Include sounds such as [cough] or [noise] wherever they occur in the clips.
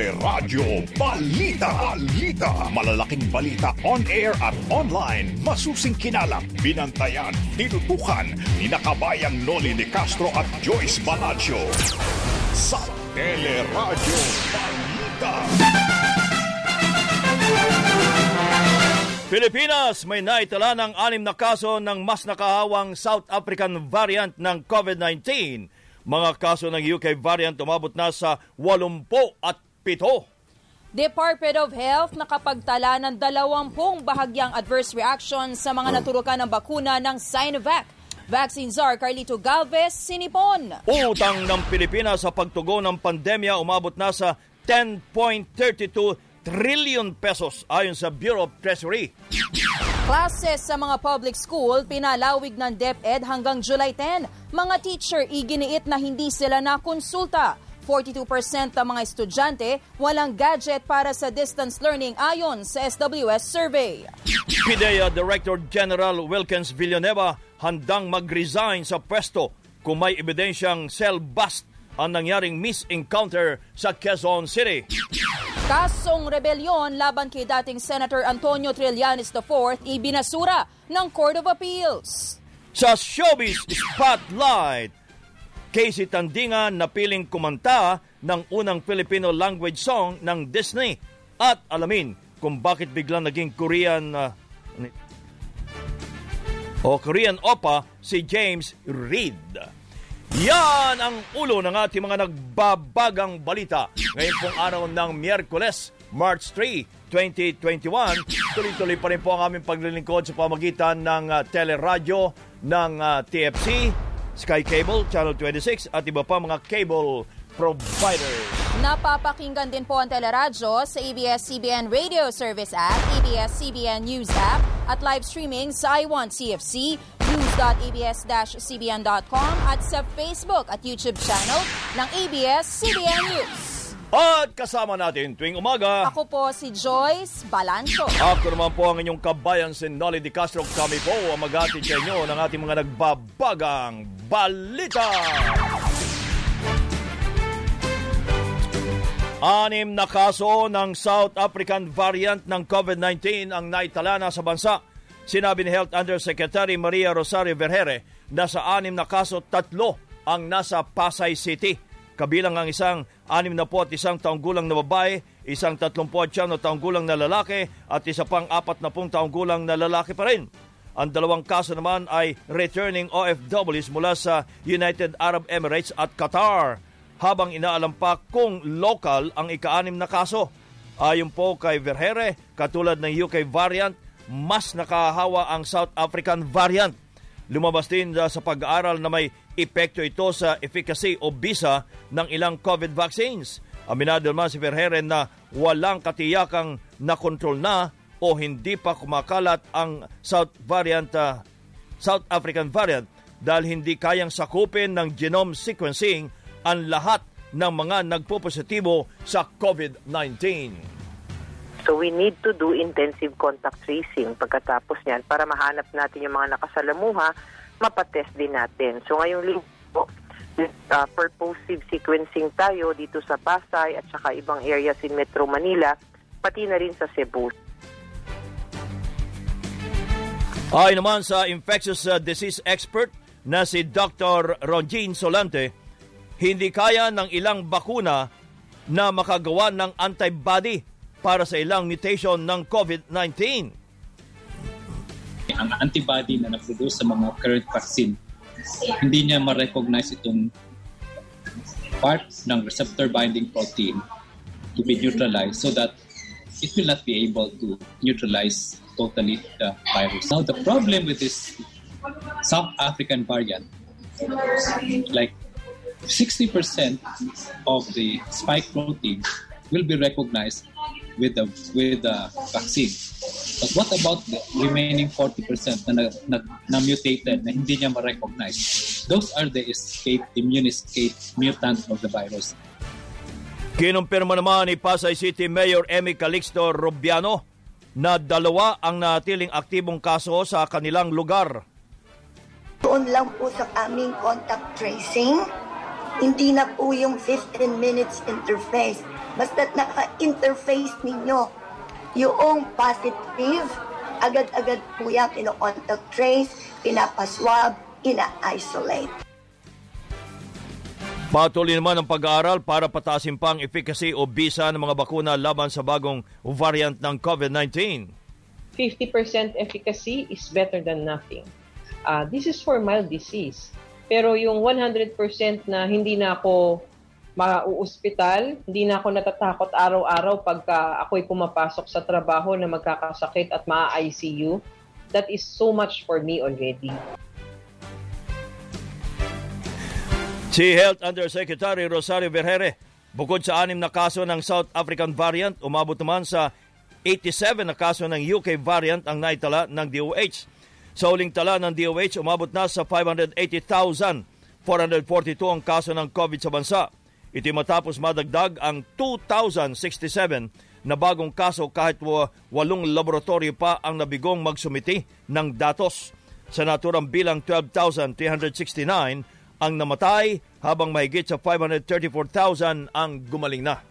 Teleradyo Balita. Balita. Malalaking balita on air at online. Masusing kinalap, binantayan, tinutukan ni nakabayang Noli de Castro at Joyce Balancho. Sa Teleradyo Balita. Pilipinas may naitala ng anim na kaso ng mas nakahawang South African variant ng COVID-19 mga kaso ng UK variant umabot na sa 80 at 7. Department of Health nakapagtala ng 20 bahagyang adverse reaction sa mga naturukan ng bakuna ng Sinovac. Vaccine czar Carlito Galvez, Sinipon. Utang ng Pilipinas sa pagtugon ng pandemya umabot na sa 10.32 trillion pesos ayon sa Bureau of Treasury. Classes sa mga public school pinalawig ng DepEd hanggang July 10. Mga teacher iginiit na hindi sila nakonsulta. 42% ng mga estudyante walang gadget para sa distance learning ayon sa SWS survey. PIDEA Director General Wilkins Villanueva handang mag-resign sa pwesto kung may ebidensyang cell bust ang nangyaring misencounter sa Quezon City. Kasong rebelyon laban kay dating Senator Antonio Trillanes IV ibinasura ng Court of Appeals. Sa Showbiz Spotlight, Casey Tandingan napiling kumanta ng unang Filipino language song ng Disney at alamin kung bakit biglang naging Korean uh, o Korean Opa si James Reid. Yan ang ulo ng ating mga nagbabagang balita. Ngayon pong araw ng Miyerkules, March 3, 2021. Tuloy-tuloy pa rin po ang aming paglilingkod sa pamagitan ng uh, teleradyo ng uh, TFC, Sky Cable, Channel 26 at iba pa mga cable providers. Napapakinggan din po ang teleradyo sa ABS-CBN Radio Service app, ABS-CBN News app at live streaming sa iWant CFC, news.abs-cbn.com at sa Facebook at YouTube channel ng ABS-CBN News. At kasama natin tuwing umaga. Ako po si Joyce Balancho. Ako naman po ang inyong kabayan si Nolly Di Castro. Kami po ang magatid sa inyo ng ating mga nagbabagang balita. Anim na kaso ng South African variant ng COVID-19 ang naitala na sa bansa. Sinabi ni Health Undersecretary Maria Rosario Vergere na sa anim na kaso, tatlo ang nasa Pasay City. Kabilang ang isang anim na po at isang taong gulang na babae, isang tatlumpo at na taong gulang na lalaki at isa pang apat na pong taong gulang na lalaki pa rin. Ang dalawang kaso naman ay returning OFWs mula sa United Arab Emirates at Qatar habang inaalam pa kung local ang ika-anim na kaso. Ayon po kay Vergere, katulad ng UK variant, mas nakahawa ang South African variant. Lumabas din sa pag-aaral na may epekto ito sa efficacy o bisa ng ilang COVID vaccines. Aminado naman si Verheren na walang katiyakang nakontrol na o hindi pa kumakalat ang South variant, uh, South African variant dahil hindi kayang sakupin ng genome sequencing ang lahat ng mga nagpo-positibo sa COVID-19. So we need to do intensive contact tracing pagkatapos niyan para mahanap natin yung mga nakasalamuha, mapatest din natin. So ngayong linggo, uh, purposive sequencing tayo dito sa Pasay at saka ibang areas in Metro Manila, pati na rin sa Cebu. Ay naman sa infectious uh, disease expert na si Dr. Ronjin Solante, hindi kaya ng ilang bakuna na makagawa ng antibody para sa ilang mutation ng COVID-19. Ang antibody na na-produce sa mga current vaccine, hindi niya ma-recognize itong part ng receptor binding protein to be neutralized so that it will not be able to neutralize totally the virus. Now, the problem with this South African variant, like 60% of the spike protein will be recognized with the with the vaccine. But what about the remaining 40% na, na, na mutated na hindi niya ma-recognize? Those are the escape, immune escape mutant of the virus. Kinumpirma naman ni Pasay City Mayor Emmy Calixto Rubiano na dalawa ang natiling aktibong kaso sa kanilang lugar. Doon lang po sa aming contact tracing, Hindi na po yung 15 minutes interface. Basta naka-interface ninyo yung positive, agad-agad po yan pino-contact trace, pinapaswab, ina-isolate. Patuloy naman ang pag-aaral para patasin pa ang efficacy o bisa ng mga bakuna laban sa bagong variant ng COVID-19. 50% efficacy is better than nothing. Uh, this is for mild disease. Pero yung 100% na hindi na ako mauuspital, hindi na ako natatakot araw-araw pagka ako'y pumapasok sa trabaho na magkakasakit at maa-ICU, that is so much for me already. Si Health Undersecretary Rosario Vergere, bukod sa anim na kaso ng South African variant, umabot naman sa 87 na kaso ng UK variant ang naitala ng DOH. Sa uling tala ng DOH, umabot na sa 580,442 ang kaso ng COVID sa bansa. Ito matapos madagdag ang 2,067 na bagong kaso kahit walong laboratorio pa ang nabigong magsumiti ng datos. Sa naturang bilang 12,369 ang namatay habang mahigit sa 534,000 ang gumaling na.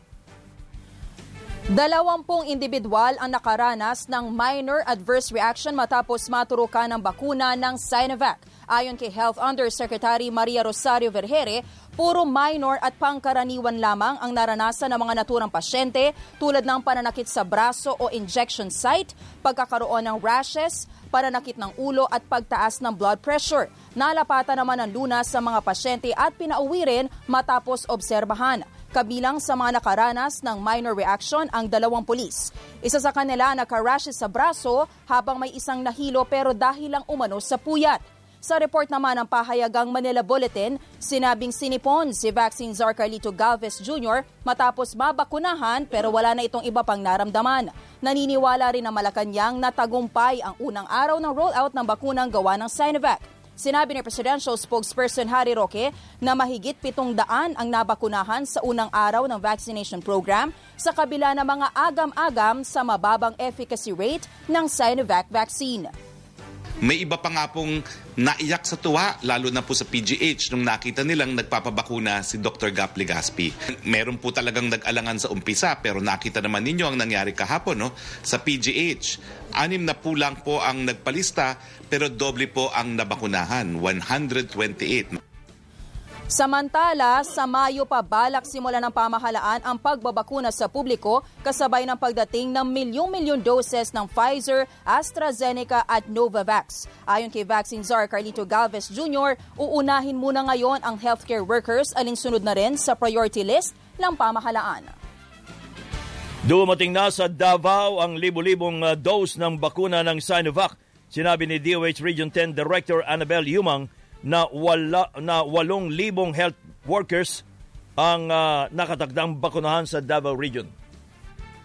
Dalawampung individual ang nakaranas ng minor adverse reaction matapos maturukan ng bakuna ng Sinovac. Ayon kay Health Undersecretary Maria Rosario Vergere, puro minor at pangkaraniwan lamang ang naranasan ng mga naturang pasyente tulad ng pananakit sa braso o injection site, pagkakaroon ng rashes, pananakit ng ulo at pagtaas ng blood pressure. Nalapatan naman ang lunas sa mga pasyente at pinauwi rin matapos obserbahan. Kabilang sa mga nakaranas ng minor reaction ang dalawang pulis. Isa sa kanila nakarashes sa braso habang may isang nahilo pero dahil lang umano sa puyat. Sa report naman ng pahayagang Manila Bulletin, sinabing sinipon si Vaccine Czar Carlito Galvez Jr. matapos mabakunahan pero wala na itong iba pang naramdaman. Naniniwala rin ng Malacanang na tagumpay ang unang araw ng rollout ng bakunang gawa ng Sinovac. Sinabi ni Presidential Spokesperson Harry Roque na mahigit pitong daan ang nabakunahan sa unang araw ng vaccination program sa kabila ng mga agam-agam sa mababang efficacy rate ng Sinovac vaccine. May iba pa nga pong naiyak sa tuwa, lalo na po sa PGH, nung nakita nilang nagpapabakuna si Dr. Gap Legaspi. Meron po talagang nag-alangan sa umpisa, pero nakita naman ninyo ang nangyari kahapon no? sa PGH. Anim na po lang po ang nagpalista, pero doble po ang nabakunahan, 128. Samantala, sa Mayo pa balak simula ng pamahalaan ang pagbabakuna sa publiko kasabay ng pagdating ng milyong-milyong doses ng Pfizer, AstraZeneca at Novavax. Ayon kay Vaccine Czar Carlito Galvez Jr., uunahin muna ngayon ang healthcare workers alinsunod na rin sa priority list ng pamahalaan. Dumating na sa Davao ang libo-libong uh, dose ng bakuna ng Sinovac. Sinabi ni DOH Region 10 Director Annabel Yumang na wala na 8,000 health workers ang uh, nakatagdang bakunahan sa Davao Region.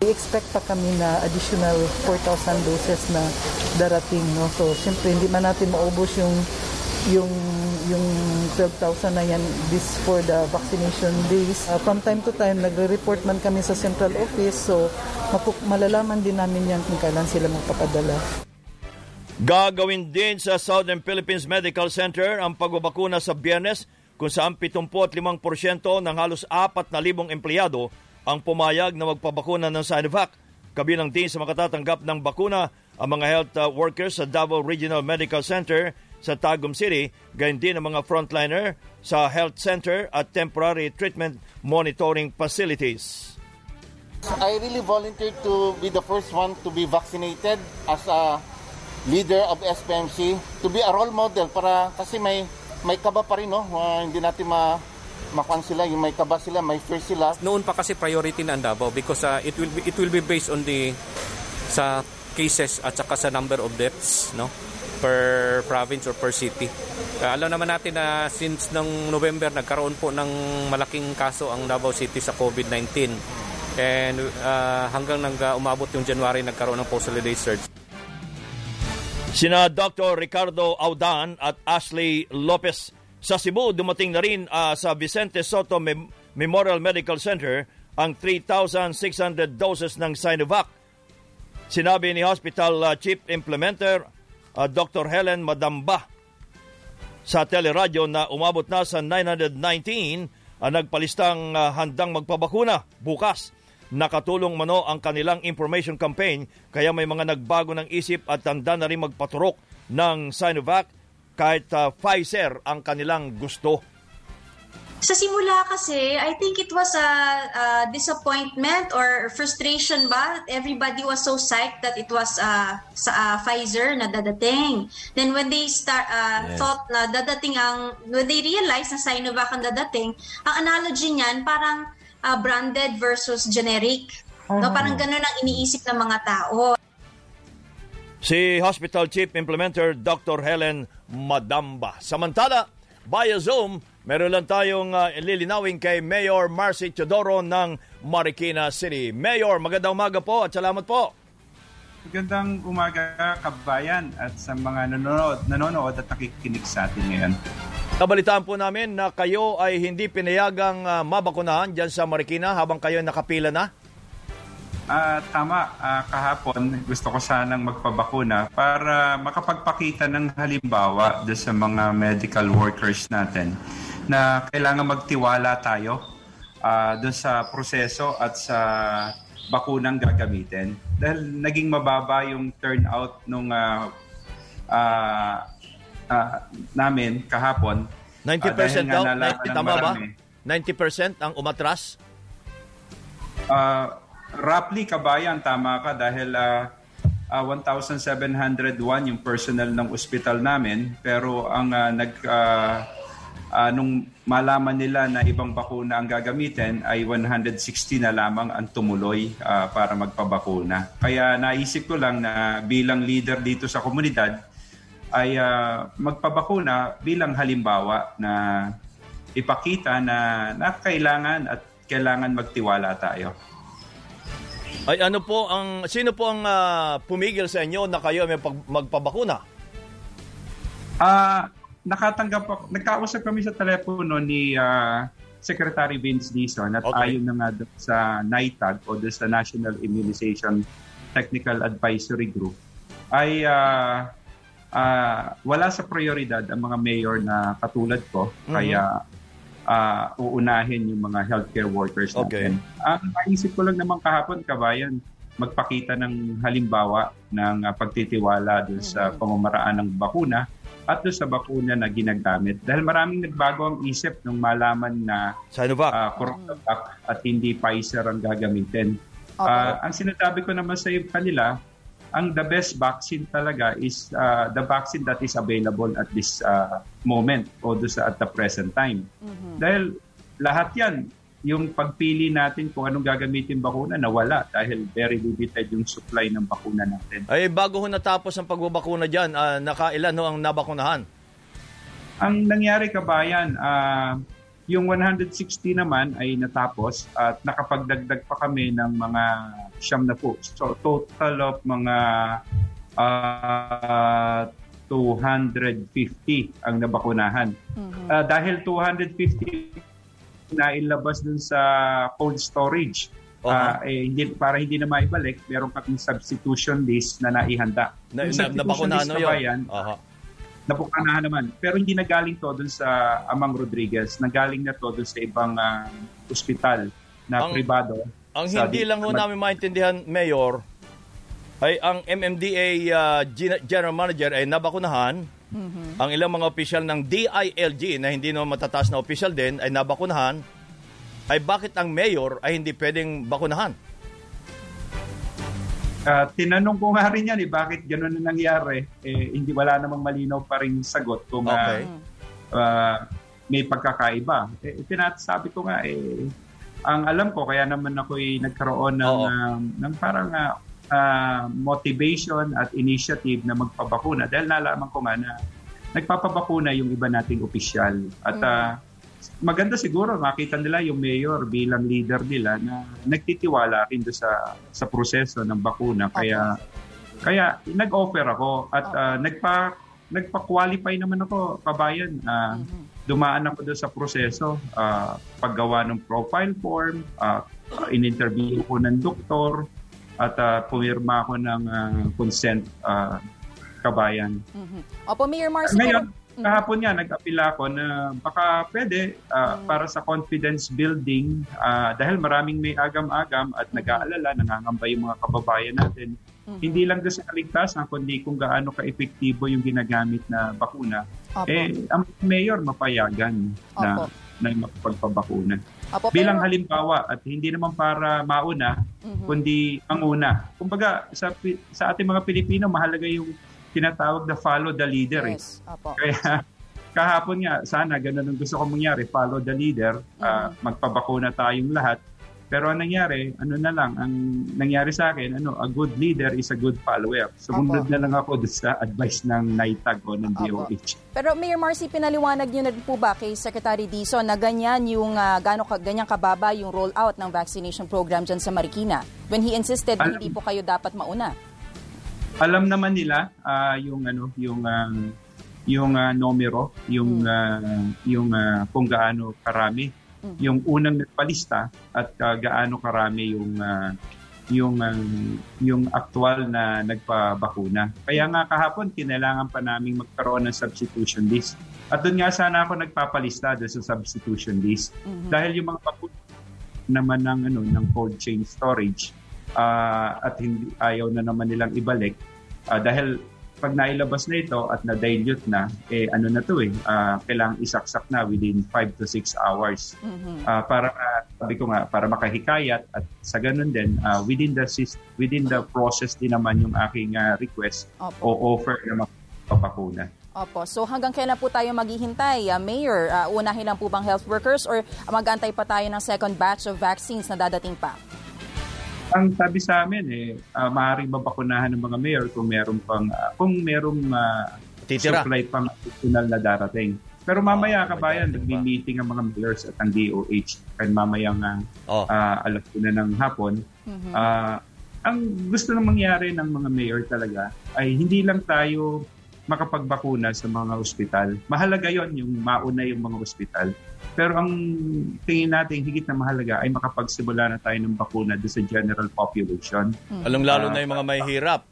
We expect pa kami na additional 4,000 doses na darating. No? So, siyempre, hindi man natin maubos yung yung yung 12,000 na yan this for the vaccination days. Uh, from time to time, nagre-report man kami sa central office. So, malalaman din namin yan kung kailan sila magpapadala. Gagawin din sa Southern Philippines Medical Center ang pagbabakuna sa biyernes kung saan 75% ng halos 4,000 empleyado ang pumayag na magpabakuna ng Sinovac. Kabilang din sa makatatanggap ng bakuna ang mga health uh, workers sa Davao Regional Medical Center sa Tagum City, gayon din ang mga frontliner sa health center at temporary treatment monitoring facilities. I really volunteered to be the first one to be vaccinated as a leader of SPMC to be a role model para kasi may may kaba pa rin no? Uh, hindi natin ma makuan sila. Yung may kaba sila may fear sila. Noon pa kasi priority na ang Davao because uh, it will be it will be based on the sa cases at saka sa number of deaths no? Per province or per city. Uh, alam naman natin na since ng November nagkaroon po ng malaking kaso ang Davao City sa COVID-19 and uh, hanggang nang uh, umabot yung January nagkaroon ng post-holiday surge. Sina Dr. Ricardo Audan at Ashley Lopez sa Cebu dumating na rin uh, sa Vicente Soto Mem- Memorial Medical Center ang 3,600 doses ng Sinovac. Sinabi ni Hospital uh, Chief Implementer uh, Dr. Helen Madamba sa teleradyo na umabot na sa 919 ang nagpalistang ah, handang magpabakuna bukas. Nakatulong mano ang kanilang information campaign kaya may mga nagbago ng isip at tanda na rin magpaturok ng Sinovac kahit ah, Pfizer ang kanilang gusto. Sa simula kasi, I think it was a, a disappointment or frustration ba? Everybody was so psyched that it was uh, sa uh, Pfizer na dadating. Then when they start uh, Yes. thought na dadating ang when they realized na Sinovac ang dadating, ang analogy niyan parang uh, branded versus generic. No, parang ganun ang iniisip ng mga tao. Si Hospital Chief Implementer Dr. Helen Madamba. Samantala, via Zoom, meron lang tayong uh, lilinawin kay Mayor Marcy Teodoro ng Marikina City. Mayor, magandang umaga po at salamat po. Magandang umaga kabayan at sa mga nanonood, nanonood at nakikinig sa atin ngayon. Nabalitaan po namin na kayo ay hindi pinayagang uh, mabakunahan dyan sa Marikina habang kayo nakapila na. Ah, tama, Ah, kahapon gusto ko sanang magpabakuna para makapagpakita ng halimbawa doon sa mga medical workers natin na kailangan magtiwala tayo ah, doon sa proseso at sa bakunang gagamitin. Dahil naging mababa yung turnout nung ah, ah, ah, namin kahapon. 90% Ah, dahil nga daw? nalaman 90, ng tama ba? marami. 90% ang umatras? Uh, roughly kabayan, tama ka dahil uh, uh, 1,701 yung personnel ng ospital namin pero ang uh, nag uh, uh, nung malaman nila na ibang bakuna ang gagamitin ay 160 na lamang ang tumuloy uh, para magpabakuna. Kaya naisip ko lang na bilang leader dito sa komunidad ay uh, magpabakuna bilang halimbawa na ipakita na, na kailangan at kailangan magtiwala tayo. Ay ano po ang sino po ang ah, pumigil sa inyo na kayo may pag- magpabakuna? Ah, nakatanggap ako, nagkausap kami sa telepono ni ah, Secretary Vince Dizon at Okay. ayon na nga sa NITAG o sa National Immunization Technical Advisory Group ay ah, ah, wala sa prioridad ang mga mayor na katulad ko Mhm. kaya ah, uunahin yung mga healthcare workers Okay. natin. Ang naisip ko lang naman kahapon, kabayan, magpakita ng halimbawa ng ah, pagtitiwala doon sa pamamaraan ng bakuna at doon sa bakuna na ginagamit. Dahil maraming nagbago ang isip nung malaman na Sinovac. uh, CoronaVac at hindi Pfizer ang gagamitin. Okay. Ah, ang sinasabi ko naman sa kanila, ang the best vaccine talaga is ah, the vaccine that is available at this ah, moment o sa at the present time. Dahil lahat yan, yung pagpili natin kung anong gagamitin bakuna, nawala dahil very limited yung supply ng bakuna natin. Ay bago ho natapos ang pagbabakuna diyan, uh, nakailan ho ang nabakunahan? Ang nangyari kabayan, ah, yung 160 naman ay natapos at nakapagdagdag pa kami ng mga siyam na po. So total of mga ah, 250 ang nabakunahan. Ah, dahil 250 na ilabas dun sa cold storage, ah, eh, hindi, para hindi na maibalik, meron kaming substitution list na naihanda. Na, na, ho kabayan, yun? Aha. Napukanahan naman. Pero hindi na galing to dun sa Amang Rodriguez. Nagaling na to dun sa ibang ah, ospital na Ang- privado. Ang Sa hindi di- lang ho namin maintindihan, Mayor, ay ang MMDA uh, Gen- General Manager ay nabakunahan. Ang ilang mga opisyal ng DILG na hindi naman matataas na opisyal din ay nabakunahan. Ay bakit ang mayor ay hindi pwedeng bakunahan? Ah, tinanong ko nga rin yan eh, bakit gano'n na nangyari. Eh, hindi wala namang malinaw pa rin sagot kung ah, Okay. ah, may pagkakaiba. Eh, tinasabi ko nga eh, ang alam ko, kaya naman ako'y nagkaroon ng, Oo. ah, ng parang ah, ah, motivation at initiative na magpabakuna dahil nalaman ko nga na nagpapabakuna yung iba nating opisyal. At ah, maganda siguro makita nila yung mayor bilang leader nila na nagtitiwala rin doon sa sa proseso ng bakuna. Kaya kaya nag-offer ako at ah, nagpa nagpa-qualify naman ako kabayan. Ah, dumaan ako doon sa proseso ah, paggawa ng profile form ah, in-interview ko ng doktor at ah, pumirma ako ng ah, consent ah, kabayan. Opo, Mayor Marcy, ngayon, pero- Kahapon nga, nag-apila ako na baka pwede ah, para sa confidence building ah, dahil maraming may agam-agam at nag-aalala, nangangamba yung mga kababayan natin. Hindi lang doon sa kaligtasan, kundi kung gaano ka-epektibo yung ginagamit na bakuna. Opo. Eh, ang mayor mapayagan na, Opo. na magpapabakuna. Opo, Bilang pero- halimbawa at hindi naman para mauna, Mhm. kundi manguna. Kumbaga, sa, sa ating mga Pilipino, mahalaga yung tinatawag na follow the leader. eh. Yes, opo. Kaya kahapon nga, sana ganun ang gusto ko mangyari, follow the leader, ah, magpabakuna tayong lahat. Pero ang nangyari, ano na lang, ang nangyari sa akin, ano, a good leader is a good follower. Sumunod Opo. na lang ako sa advice ng NITAG o ng Opo. DOH. Pero Mayor Marcy, pinaliwanag niyo na po ba kay Secretary Dizon na ganyan yung uh, gaano ka, ganyang kababa yung rollout ng vaccination program dyan sa Marikina when he insisted Alam- hindi po kayo dapat mauna? Alam naman nila ah, yung ano yung ah, yung ah, numero yung ah, yung ah, kung gaano karami yung unang nagpalista at ah, gaano karami yung ah, yung ah, yung aktual na nagpabakuna. Kaya nga kahapon kinailangan pa naming magkaroon ng substitution list. At doon nga sana ako nagpapalista doon sa substitution list. Dahil yung mga bakuna naman ng ano ng cold chain storage ah, at hindi ayaw na naman nilang ibalik Ah, dahil pag nailabas na ito at na-dilute na eh ano na to eh ah, kailangang isaksak na within 5 to 6 hours Ah, para ah, sabi ko nga para makahikayat at sa ganun din ah, within the within the process din naman yung aking ah, request Opo. o offer na magpapakuna. Opo. So hanggang kailan po tayo maghihintay, uh, Mayor? Uh, unahin lang po bang health workers or mag-antay pa tayo ng second batch of vaccines na dadating pa? Ang sabi sa amin eh uh, maaaring mabakunahan ng mga mayor kung meron pang ah, kung merong ah, Titira. supply pang additional na darating. Pero mamaya Ah, kabayan, nagmi-meeting ang mga mayors at ang DOH kan mamaya nga Oh. ah, alas una ng hapon. Ah, ang gusto na mangyari ng mga mayor talaga ay hindi lang tayo makapagbakuna sa mga ospital. Mahalaga yon yung mauna yung mga ospital. Pero ang tingin natin higit na mahalaga ay makapagsimula na tayo ng bakuna doon sa general population. Along-lalo na Ah, yung mga may hirap.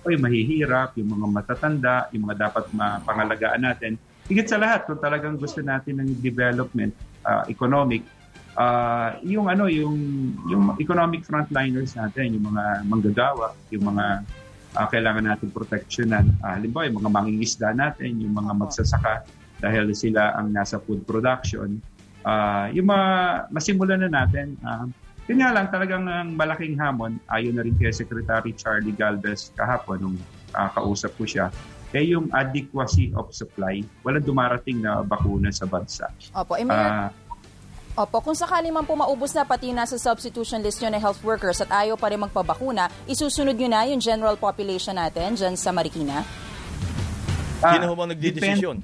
o yung mahihirap, yung mga matatanda, yung mga dapat mapangalagaan natin. Higit sa lahat, kung talagang gusto natin ng development, ah, economic, ah, yung ano, yung yung economic frontliners natin, yung mga manggagawa, yung mga ah, kailangan natin proteksyonan. Ah, halimbawa, yung mga mangingisda natin, yung mga magsasaka dahil sila ang nasa food production. Ah, yung mga masimulan na natin, ah, yun nga lang, talagang ang malaking hamon, ayon na rin kay Secretary Charlie Galvez kahapon nung ah, kausap ko siya, eh yung adequacy of supply. Walang dumarating na bakuna sa bansa. Opo. Eh, Ah, Opo, kung sakali man po maubos na pati nasa substitution list nyo na health workers at ayaw pa rin magpabakuna, isusunod nyo na yung general population natin dyan sa Marikina? ah, Sino ho bang nagdidesisyon?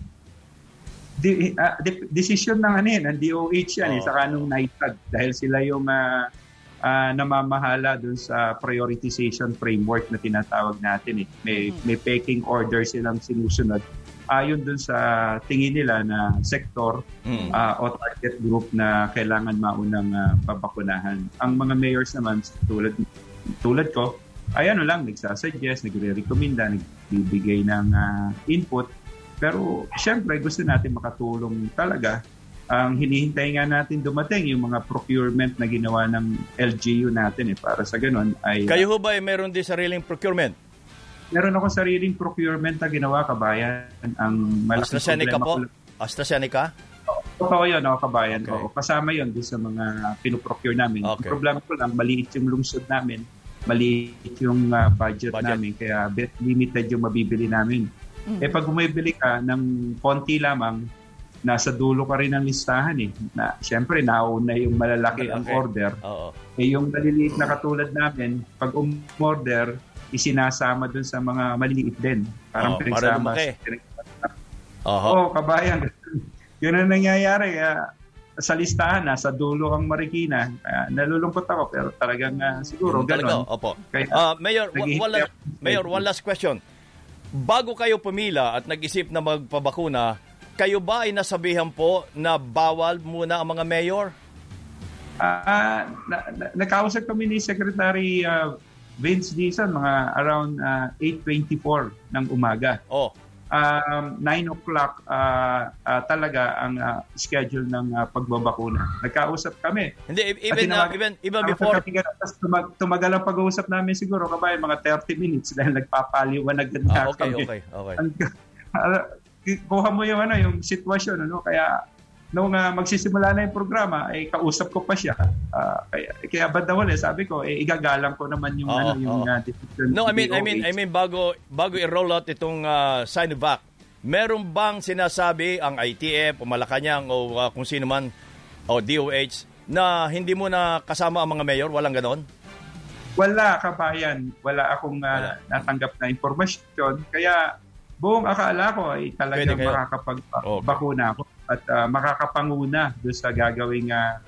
Di, ah, de- decision ng ano yan, ng DOH yan, eh, Oo. saka nung NITAG, dahil sila yung ah, ah, namamahala dun sa prioritization framework na tinatawag natin. Eh. May, may pecking order silang sinusunod ayon dun sa tingin nila na sektor Mm. ah, o target group na kailangan maunang ah, pabakunahan. Ang mga mayors naman, tulad, tulad ko, ay ano lang, nagsasuggest, nagre-recommenda, nagbibigay ng ah, input. Pero syempre gusto natin makatulong talaga. Ang hinihintay nga natin dumating yung mga procurement na ginawa ng LGU natin eh, para sa ganun ay Kayo ho ba ay meron din sariling procurement? Meron ako sariling procurement na ginawa kabayan. Ang malaking AstraZeneca problema po? ko- AstraZeneca? Totoo yun, ako kabayan. Okay. Oo, kasama yun doon sa mga pinoprocure namin. Okay. Ang problema ko lang, maliit yung lungsod namin. Maliit yung ah, budget, Budget. namin. Kaya limited yung mabibili namin. Eh pag bumibili ka ng konti lamang, nasa dulo ka rin ng listahan eh. Na, Siyempre, nauna yung malalaki ang Malalaki. order. Oo. Eh yung maliliit na katulad namin, pag umorder, isinasama dun sa mga maliliit din. Parang para pinagsama. lumaki. Oho. Oo, kabayan. [laughs] Yun ang nangyayari. ah, sa listahan, nasa dulo ang Marikina. Ah, nalulungkot ako, pero talagang ah, siguro Ganun talaga, ganun. Opo. Kaya, Ah, Mayor, wala. Mayor, one last question. Bago kayo pumila at nag-isip na magpabakuna, kayo ba ay nasabihan po na bawal muna ang mga mayor? Ah, na, na, nakausap kami ni Secretary ah, Vince Dizon mga around ah, 8.24 ng umaga. Oh, um, 9 o'clock uh, uh, talaga ang uh, schedule ng uh, pagbabakuna. Nagkausap kami. Hindi, even, uh, even, even before... Tapos tumag, tumagal ang pag-uusap namin siguro, kabay, mga 30 minutes [laughs] dahil nagpapaliwanag na ah, okay, kami. Okay, okay, okay. [laughs] kuha mo yung, ano, yung sitwasyon, ano, kaya nung uh, magsisimula na yung programa, ay eh, kausap ko pa siya. Uh, kaya, kaya banda wala, sabi ko, eh, igagalang ko naman yung, oh, ano, yung oh. uh, No, I mean, I mean, I mean, bago, bago i-roll out itong uh, Sinovac, meron bang sinasabi ang ITF o Malacanang o uh, kung sino man o DOH na hindi mo na kasama ang mga mayor? Walang ganon? Wala, kabayan. Wala akong uh, Wala. natanggap na impormasyon. Kaya buong akala ko ay talagang makakapag-bakuna ako at uh, makakapanguna doon sa gagawing uh,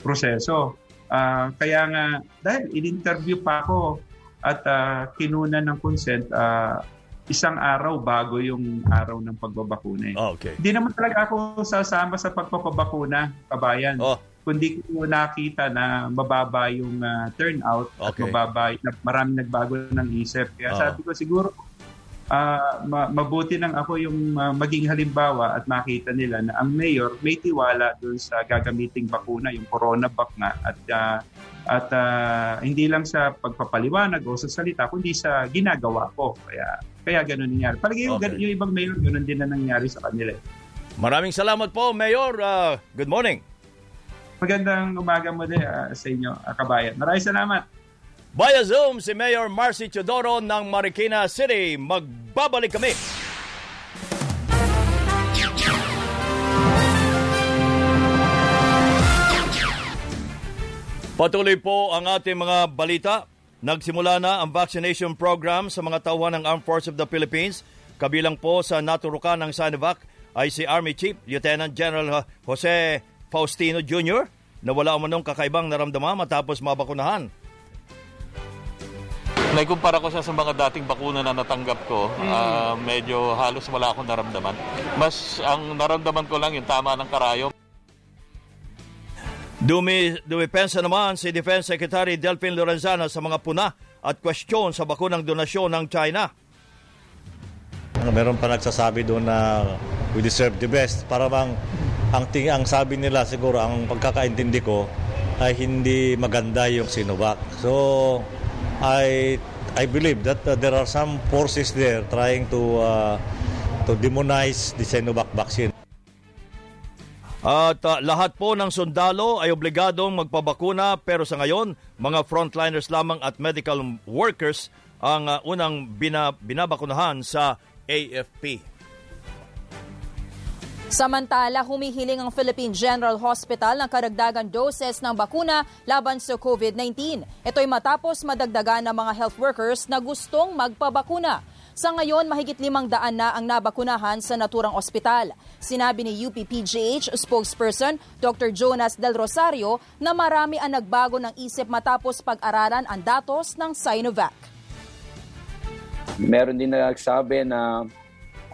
proseso. Uh, kaya nga, dahil in-interview pa ako at uh, kinuna ng consent, uh, isang araw bago yung araw ng pagbabakuna. Oh, okay. Hindi naman talaga ako sasama sa pagpapabakuna, kabayan. Oh. Kundi ko nakita na mababa yung uh, turnout okay. at mababa, na maraming nagbago ng isip. Kaya oh. sabi ko siguro uh, ma- mabuti nang ako yung uh, maging halimbawa at makita nila na ang mayor may tiwala doon sa gagamiting bakuna, yung CoronaVac nga at uh, at uh, hindi lang sa pagpapaliwanag o sa salita kundi sa ginagawa ko. Kaya kaya ganoon nangyari. Palagi yung, okay. yung ibang mayor ganoon din na nangyari sa kanila. Maraming salamat po, Mayor. Uh, good morning. Magandang umaga mo din uh, sa inyo, uh, kabayan. Maraming salamat. Via Zoom, si Mayor Marcy Chodoro ng Marikina City. Magbabalik kami. Patuloy po ang ating mga balita. Nagsimula na ang vaccination program sa mga tauhan ng Armed Forces of the Philippines. Kabilang po sa naturukan ng Sinovac ay si Army Chief Lieutenant General Jose Faustino Jr. na wala umanong kakaibang naramdaman matapos mabakunahan Naikumpara ko siya sa mga dating bakuna na natanggap ko, mm. uh, medyo halos wala akong naramdaman. Mas ang naramdaman ko lang yung tama ng karayom. Dumi, dumipensa naman si Defense Secretary Delphine Lorenzana sa mga puna at kwestiyon sa bakunang donasyon ng China. Meron pa nagsasabi doon na we deserve the best. Para bang ang, ting ang sabi nila siguro, ang pagkakaintindi ko ay hindi maganda yung Sinovac. So, I I believe that uh, there are some forces there trying to uh, to demonize the Sinovac vaccine. At uh, lahat po ng sundalo ay obligadong magpabakuna pero sa ngayon, mga frontliners lamang at medical workers ang uh, unang bina, binabakunahan sa AFP. Samantala, humihiling ang Philippine General Hospital ng karagdagan doses ng bakuna laban sa COVID-19. Ito'y matapos madagdagan ng mga health workers na gustong magpabakuna. Sa ngayon, mahigit limang daan na ang nabakunahan sa naturang ospital. Sinabi ni UPPGH spokesperson Dr. Jonas Del Rosario na marami ang nagbago ng isip matapos pag-aralan ang datos ng Sinovac. Meron din nagsabi na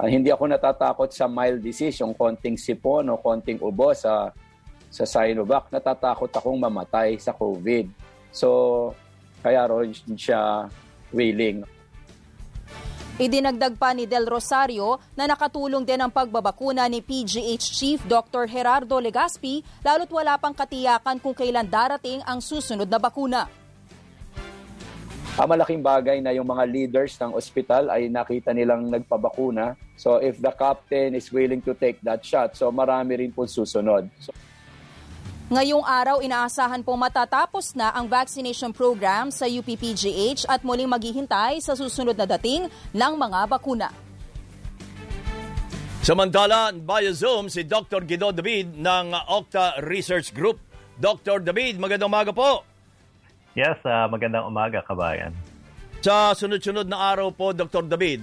uh, hindi ako natatakot sa mild disease, yung konting sipon o konting ubo sa sa Sinovac. Natatakot akong mamatay sa COVID. So, kaya ron siya willing. Idinagdag pa ni Del Rosario na nakatulong din ang pagbabakuna ni PGH Chief Dr. Gerardo Legaspi lalo't wala pang katiyakan kung kailan darating ang susunod na bakuna. Ang malaking bagay na yung mga leaders ng ospital ay nakita nilang nagpabakuna. So if the captain is willing to take that shot, so marami rin po susunod. So, Ngayong araw, inaasahan po matatapos na ang vaccination program sa UPPGH at muling maghihintay sa susunod na dating ng mga bakuna. Samantala, via Zoom si Dr. Guido David ng Octa Research Group. Dr. David, magandang umaga po. Yes, uh, magandang umaga, kabayan. Sa sunod-sunod na araw po, Dr. David,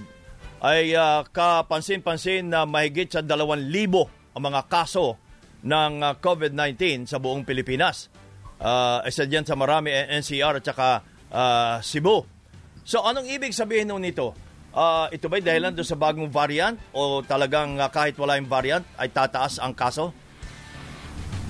ay uh, kapansin-pansin na mahigit sa 2,000 ang mga kaso ng uh, COVID-19 sa buong Pilipinas. Uh, isa dyan sa marami NCR at saka uh, Cebu. So anong ibig sabihin nun nito? Uh, ito ba'y dahilan doon sa bagong variant o talagang uh, kahit wala yung variant ay tataas ang kaso?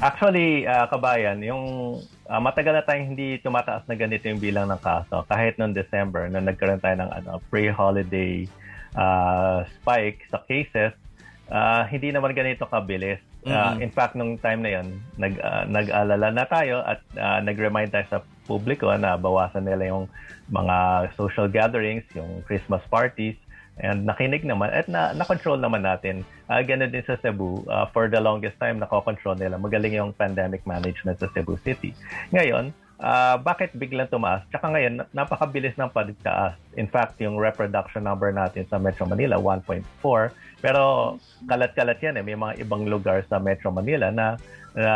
Actually, uh, kabayan, yung uh, matagal na tayong hindi tumataas na ganito yung bilang ng kaso. Kahit noong December, nung nagkaroon tayo ng ano, pre-holiday uh, spike sa cases, uh, hindi naman ganito kabilis. Uh, Mm-hmm. In fact, nung time na yon, nag, uh, nag-alala na tayo at uh, nag-remind tayo sa publiko na bawasan nila yung mga social gatherings, yung Christmas parties, and nakinig naman at na, na-control naman natin. Uh, ganun din sa Cebu, uh, for the longest time, nako-control nila. Magaling yung pandemic management sa Cebu City. Ngayon, uh, bakit biglang tumaas? Tsaka ngayon, napakabilis ng pagtaas. In fact, yung reproduction number natin sa Metro Manila, 1.4. Pero kalat-kalat yan eh. May mga ibang lugar sa Metro Manila na, na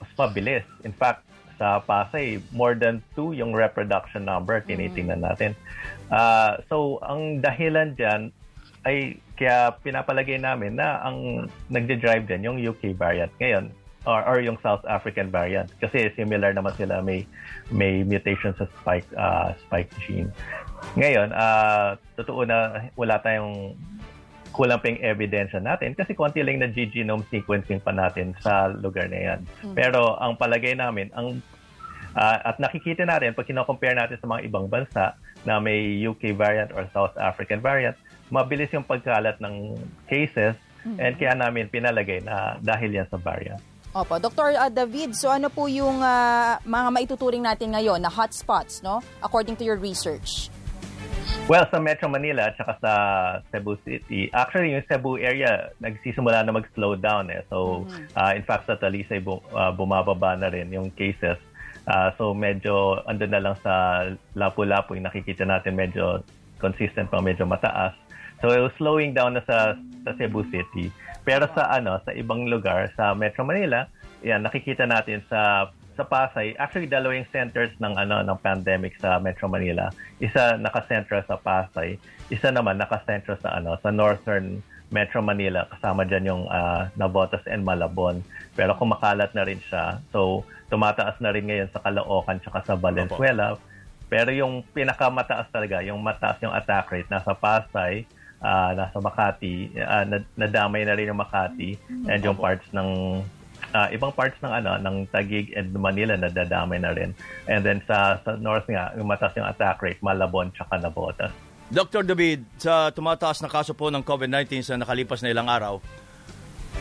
mas mabilis. In fact, sa Pasay, more than 2 yung reproduction number tinitingnan natin. Uh, so, ang dahilan dyan ay kaya pinapalagay namin na ang nagde-drive din yung UK variant ngayon or, or yung South African variant kasi similar naman sila may may mutation sa spike uh, spike gene. Ngayon, uh, totoo na wala tayong kulang pang ebidensya natin kasi konti lang na genome sequencing pa natin sa lugar na yan. Mm. Pero ang palagay namin, ang uh, at nakikita natin pag kino-compare natin sa mga ibang bansa na may UK variant or South African variant, mabilis yung pagkalat ng cases Mhm. and kaya namin pinalagay na dahil yan sa variant. Opo, Dr. David, so ano po yung uh, mga maituturing natin ngayon na hotspots, no? According to your research. Well, sa Metro Manila at saka sa Cebu City, actually yung Cebu area nagsisimula na mag-slow down eh. So, uh, in fact, sa Talisay bu- uh, bumababa na rin yung cases. Uh, so, medyo andun na lang sa Lapu-Lapu yung nakikita natin medyo consistent pa, medyo mataas. So, slowing down na sa, sa Cebu City. Pero sa ano, sa ibang lugar, sa Metro Manila, yan, nakikita natin sa sa Pasay, actually dalawang centers ng ano ng pandemic sa Metro Manila. Isa naka-center sa Pasay, isa naman naka-center sa ano sa Northern Metro Manila kasama diyan yung uh, Navotas and Malabon. Pero kumakalat na rin siya. So tumataas na rin ngayon sa Caloocan tsaka sa Valenzuela. Pero yung pinakamataas talaga, yung mataas yung attack rate nasa Pasay, uh, nasa Makati, uh, nadamay na rin yung Makati and yung parts ng uh, ibang parts ng ano ng Taguig and Manila na dadamay na rin. And then sa, sa north nga, yung mataas yung attack rate, Malabon tsaka Navotas. Dr. David, sa tumataas na kaso po ng COVID-19 sa nakalipas na ilang araw,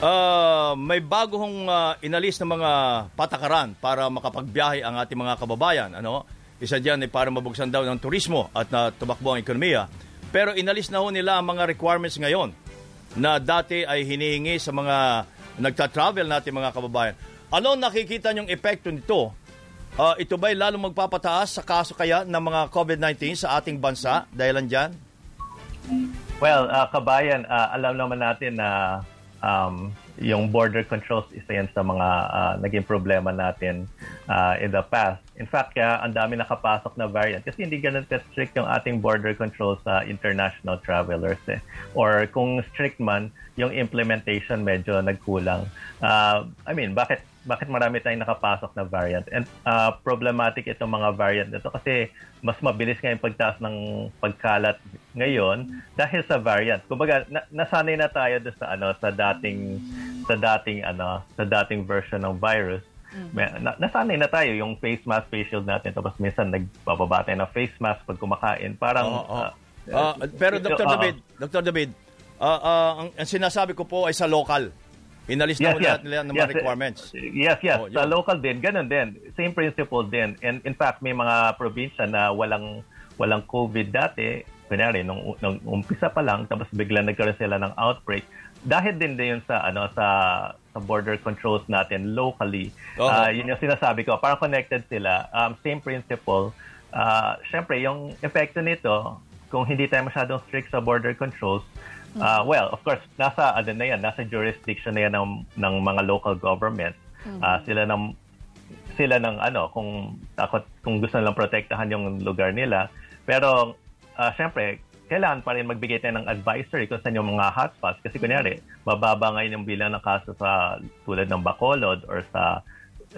uh, may bagong uh, inalis na mga patakaran para makapagbiyahe ang ating mga kababayan. Ano? Isa dyan ay para mabuksan daw ng turismo at na tumakbo ang ekonomiya. Pero inalis na ho nila ang mga requirements ngayon na dati ay hinihingi sa mga nagta-travel natin mga kababayan. Ano nakikita niyong epekto nito? Uh, ito ba'y lalong magpapataas sa kaso kaya ng mga COVID-19 sa ating bansa dahil dyan? Well, uh, kabayan, uh, alam naman natin na um, yung border controls isa yan sa mga uh, naging problema natin uh, in the past. In fact, kaya ang dami nakapasok na variant kasi hindi ganun ka-strict yung ating border controls sa international travelers. Eh. Or kung strict man, yung implementation medyo nagkulang. Uh, I mean, bakit bakit marami tayong nakapasok na variant? And uh, problematic itong mga variant nito kasi mas mabilis nga yung pagtaas ng pagkalat ngayon dahil sa variant. Kumbaga, na- nasanay na tayo sa ano sa dating sa dating ano sa dating version ng virus. May- Na, nasanay na tayo yung face mask, face shield natin tapos minsan nagbababa tayo ng face mask pag kumakain. Parang Oo, oo. uh, Ah, pero Dr. Oo. David, Dr. David, ah, ah, ang, ang sinasabi ko po ay sa local. Inalis na Yes, yes, yes. nila ng mga Yes, eh, requirements. Yes, yes. Oh, sa yun. local din, ganun din. Same principle din. And in fact, may mga probinsya na walang walang COVID dati. Kunyari, nung, nung umpisa pa lang, tapos bigla nagkaroon sila ng outbreak. Dahil din din yun sa, ano, sa, sa border controls natin locally. Oo. Ah, yun yung sinasabi ko. Parang connected sila. Um, same principle. Uh, Siyempre, yung epekto nito, kung hindi tayo masyadong strict sa border controls, Uh, well, of course, nasa ano na yan, nasa jurisdiction na yan ng, ng mga local government. Uh, sila ng sila ng ano kung takot kung gusto nilang protektahan yung lugar nila. Pero uh, syempre, kailangan pa rin magbigay tayo ng advisory kung saan yung mga hotspots. Kasi kunyari, mababa ngayon yung bilang ng kaso sa tulad ng Bacolod or sa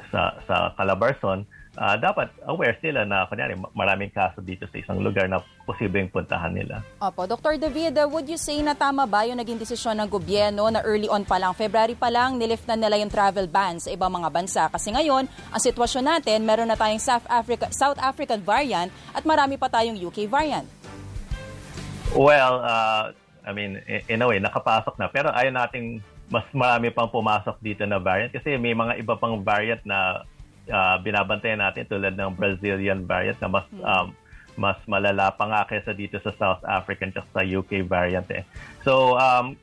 sa sa Calabarzon, uh, dapat aware sila na kunyari maraming kaso dito sa isang lugar na posibleng puntahan nila. Opo, Dr. David, would you say na tama ba yung naging desisyon ng gobyerno na early on pa lang, February pa lang, nilift na nila yung travel ban sa ibang mga bansa? Kasi ngayon, ang sitwasyon natin, meron na tayong South, Africa, South African variant at marami pa tayong UK variant. Well, uh, I mean, in a way, nakapasok na. Pero ayaw nating mas marami pang pumasok dito na variant kasi may mga iba pang variant na uh, binabantayan natin tulad ng Brazilian variant na mas um, mas malala pa nga kaysa dito sa South African at sa UK variant eh. So um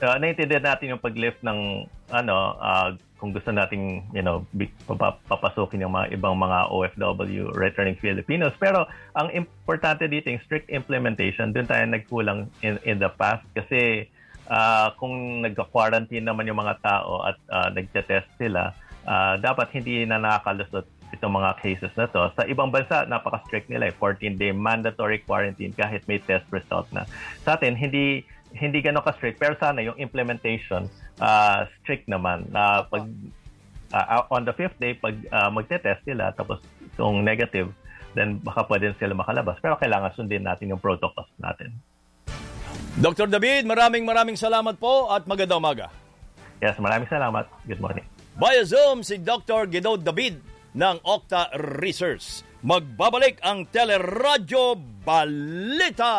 uh, naiintindihan natin yung pag-lift ng ano uh, kung gusto nating you know papasukin yung mga ibang mga OFW returning Filipinos pero ang importante dito yung strict implementation doon tayo nagkulang in in the past kasi uh, kung nagka-quarantine naman yung mga tao at uh, nagte-test sila uh, dapat hindi na nakakalusot itong mga cases na to. Sa ibang bansa, napaka-strict nila. 14-day eh. mandatory quarantine kahit may test result na. Sa atin, hindi hindi gano'n ka-strict. Pero sana yung implementation, uh, strict naman. Na pag, uh, on the fifth day, pag uh, magte-test sila, tapos kung negative, then baka pwede sila makalabas. Pero kailangan sundin natin yung protocols natin. Dr. David, maraming maraming salamat po at magandang umaga. Yes, maraming salamat. Good morning. Via Zoom, si Dr. Guido David ng Octa Research. Magbabalik ang Teleradyo Balita!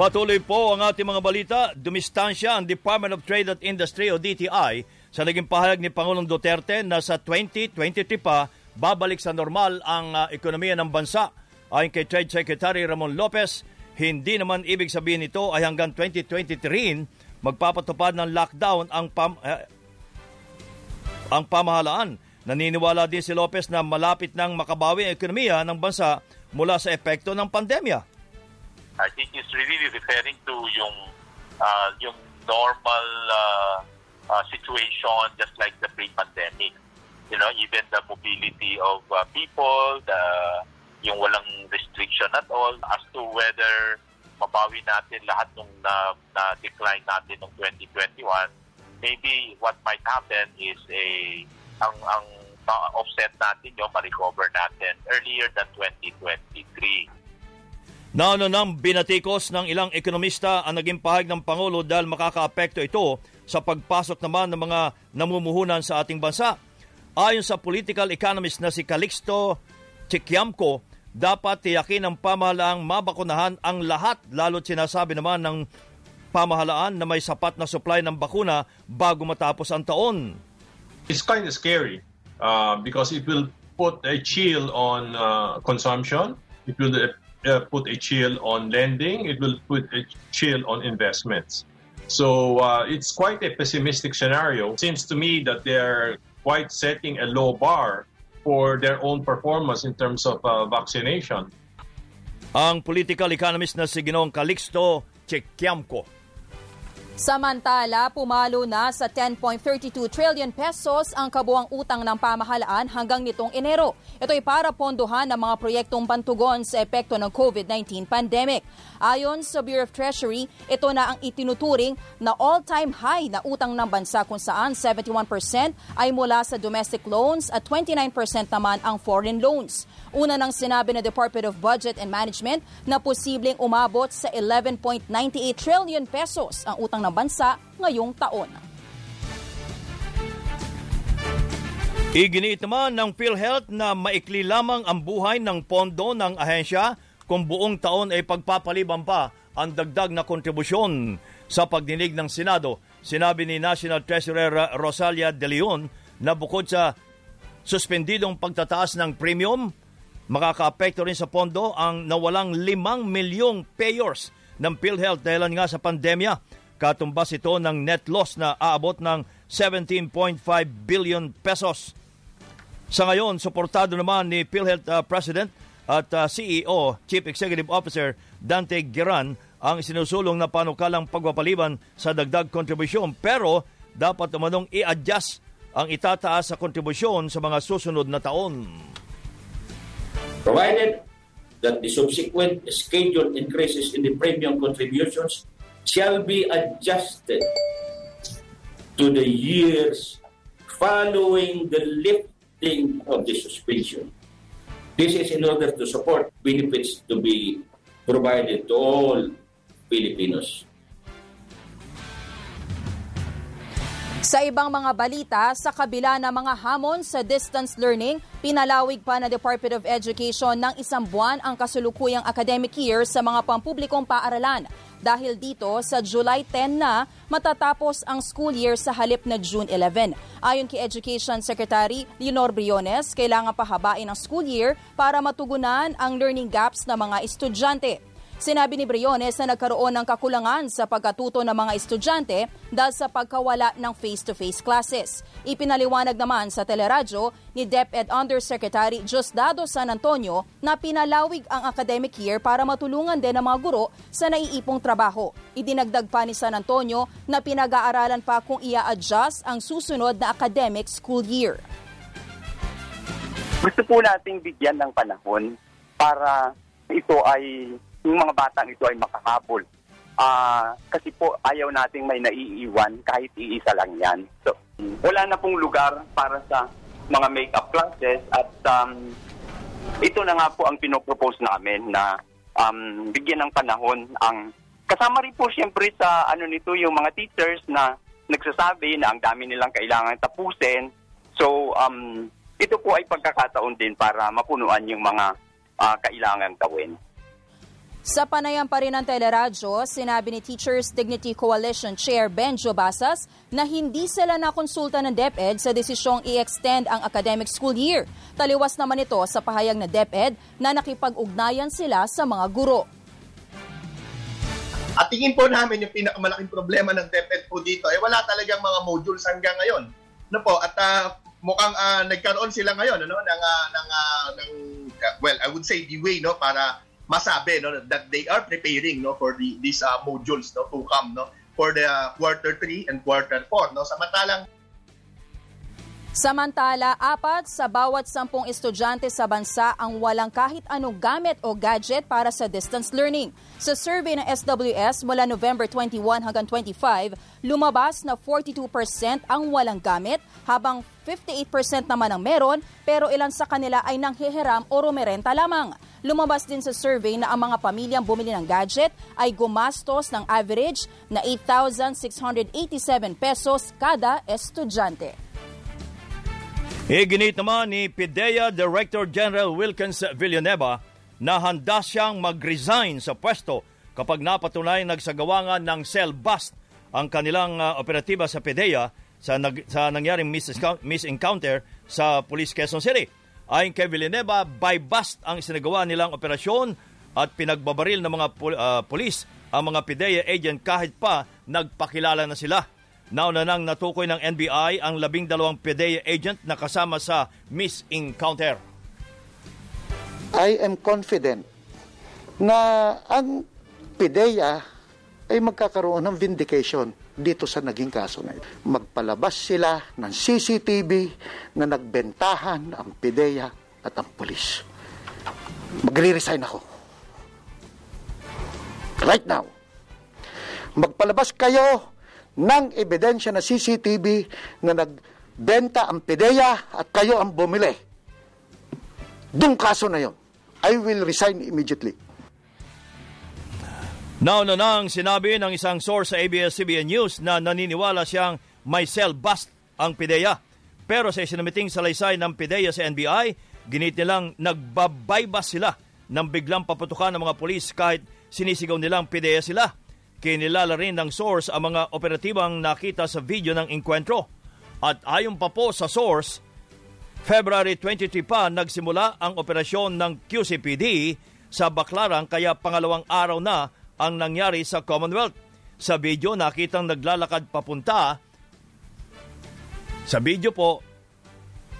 Patuloy po ang ating mga balita. Dumistansya ang Department of Trade and Industry o DTI sa naging pahayag ni Pangulong Duterte na sa 2023 pa babalik sa normal ang uh, ekonomiya ng bansa. Ayon kay Trade Secretary Ramon Lopez, hindi naman ibig sabihin nito ay hanggang 2023 magpapatupad ng lockdown ang pam, uh, ang pamahalaan. Naniniwala din si Lopez na malapit nang makabawi ang ekonomiya ng bansa mula sa epekto ng pandemya. I think it's really referring to yung uh, yung normal uh, uh, situation just like the pre-pandemic. You know, even the mobility of uh, people, the yung walang restriction at all as to whether mabawi natin lahat ng na, na decline natin ng 2021 maybe what might happen is a ang ang offset natin yung ma-recover natin earlier than 2023 Naano nang binatikos ng ilang ekonomista ang naging pahayag ng Pangulo dahil makakaapekto ito sa pagpasok naman ng mga namumuhunan sa ating bansa. Ayon sa political economist na si Calixto Chikiamko, dapat tiyakin ng pamahalaang mabakunahan ang lahat lalo't sinasabi naman ng pamahalaan na may sapat na supply ng bakuna bago matapos ang taon. It's kind of scary uh, because it will put a chill on uh, consumption. It will uh, put a chill on lending. It will put a chill on investments. So uh, it's quite a pessimistic scenario. It seems to me that they're quite setting a low bar for their own performance in terms of uh, vaccination. Ang political economist na si Ginong Calixto Chekiamko Samantala, pumalo na sa 10.32 trillion pesos ang kabuang utang ng pamahalaan hanggang nitong Enero. Ito ay para pondohan ng mga proyektong pantugon sa epekto ng COVID-19 pandemic. Ayon sa Bureau of Treasury, ito na ang itinuturing na all-time high na utang ng bansa kung saan 71% ay mula sa domestic loans at 29% naman ang foreign loans. Una nang sinabi ng Department of Budget and Management na posibleng umabot sa 11.98 trillion pesos ang utang ng ng bansa ngayong taon. Iginiit naman ng PhilHealth na maikli lamang ang buhay ng pondo ng ahensya kung buong taon ay pagpapaliban pa ang dagdag na kontribusyon sa pagdinig ng Senado. Sinabi ni National Treasurer Rosalia De Leon na bukod sa suspendidong pagtataas ng premium, makakaapekto rin sa pondo ang nawalang limang milyong payers ng PhilHealth dahil nga sa pandemya. Katumbas ito ng net loss na aabot ng 17.5 billion pesos. Sa ngayon, suportado naman ni PhilHealth uh, President at uh, CEO, Chief Executive Officer Dante Giran ang sinusulong na panukalang pagpapaliban sa dagdag kontribusyon pero dapat umanong i-adjust ang itataas sa kontribusyon sa mga susunod na taon. Provided that the subsequent scheduled increases in the premium contributions shall be adjusted to the years following the lifting of the suspension. This is in order to support benefits to be provided to all Filipinos. Sa ibang mga balita, sa kabila ng mga hamon sa distance learning, pinalawig pa ng Department of Education ng isang buwan ang kasulukuyang academic year sa mga pampublikong paaralan. Dahil dito, sa July 10 na, matatapos ang school year sa halip na June 11. Ayon kay Education Secretary Leonor Briones, kailangan pahabain ang school year para matugunan ang learning gaps ng mga estudyante. Sinabi ni Briones na nagkaroon ng kakulangan sa pagkatuto ng mga estudyante dahil sa pagkawala ng face-to-face classes. Ipinaliwanag naman sa teleradyo ni DepEd Undersecretary Diosdado San Antonio na pinalawig ang academic year para matulungan din ang mga guro sa naiipong trabaho. Idinagdag pa ni San Antonio na pinag-aaralan pa kung ia-adjust ang susunod na academic school year. Gusto po nating bigyan ng panahon para ito ay yung mga batang ito ay makahabol. Ah, kasi po ayaw nating may naiiwan kahit iisa lang yan. So, wala na pong lugar para sa mga make-up classes at um, ito na nga po ang pinopropose namin na um, bigyan ng panahon ang kasama rin po siyempre sa ano nito yung mga teachers na nagsasabi na ang dami nilang kailangan tapusin. So um, ito po ay pagkakataon din para mapunuan yung mga uh, kailangan gawin. Sa panayam pa rin ng teleradyo, sinabi ni Teachers Dignity Coalition Chair Benjo Basas na hindi sila nakonsulta ng DepEd sa desisyong i-extend ang academic school year. Taliwas naman ito sa pahayag na DepEd na nakipag-ugnayan sila sa mga guro. At tingin po namin yung pinakamalaking problema ng DepEd po dito ay wala talagang mga modules hanggang ngayon. No po, at uh, mukhang uh, nagkaroon sila ngayon ano ng uh, ng, uh, ng uh, well, I would say the way no para masabi no that they are preparing no for the these uh, modules no to come no for the uh, quarter 3 and quarter 4 no samantalang Samantala, apat sa bawat sampung estudyante sa bansa ang walang kahit anong gamit o gadget para sa distance learning. Sa survey ng SWS mula November 21 hanggang 25, lumabas na 42% ang walang gamit habang 58% naman ang meron pero ilan sa kanila ay nanghihiram o rumerenta lamang. Lumabas din sa survey na ang mga pamilyang bumili ng gadget ay gumastos ng average na 8,687 pesos kada estudyante. Iginit naman ni PIDEA Director General Wilkins Villanueva na handa siyang mag-resign sa pwesto kapag napatunay nagsagawa ng cell bust ang kanilang uh, operatiba sa PIDEA sa, nag, sa nangyaring mis-encounter sa Police Quezon City. Ayon kay Villanueva, by bust ang isinagawa nilang operasyon at pinagbabaril ng mga pul- uh, police ang mga PIDEA agent kahit pa nagpakilala na sila. Nauna nang natukoy ng NBI ang labing dalawang PDEA agent na kasama sa Miss Encounter. I am confident na ang PDEA ay magkakaroon ng vindication dito sa naging kaso na ito. Magpalabas sila ng CCTV na nagbentahan ang PDEA at ang pulis. Magre-resign ako. Right now. Magpalabas kayo ng ebidensya na CCTV na nagbenta ang PIDEA at kayo ang bumili. Dung kaso na yon. I will resign immediately. Nauna nang sinabi ng isang source sa ABS-CBN News na naniniwala siyang may cell bust ang PIDEA. Pero sa isinamiting salaysay ng PIDEA sa NBI, ginit nilang nagbabaybas sila ng biglang paputukan ng mga pulis kahit sinisigaw nilang PIDEA sila. Kinilala rin ng source ang mga operatibang nakita sa video ng inkwentro. At ayon pa po sa source, February 23 pa nagsimula ang operasyon ng QCPD sa Baclaran kaya pangalawang araw na ang nangyari sa Commonwealth. Sa video nakitang naglalakad papunta. Sa video po,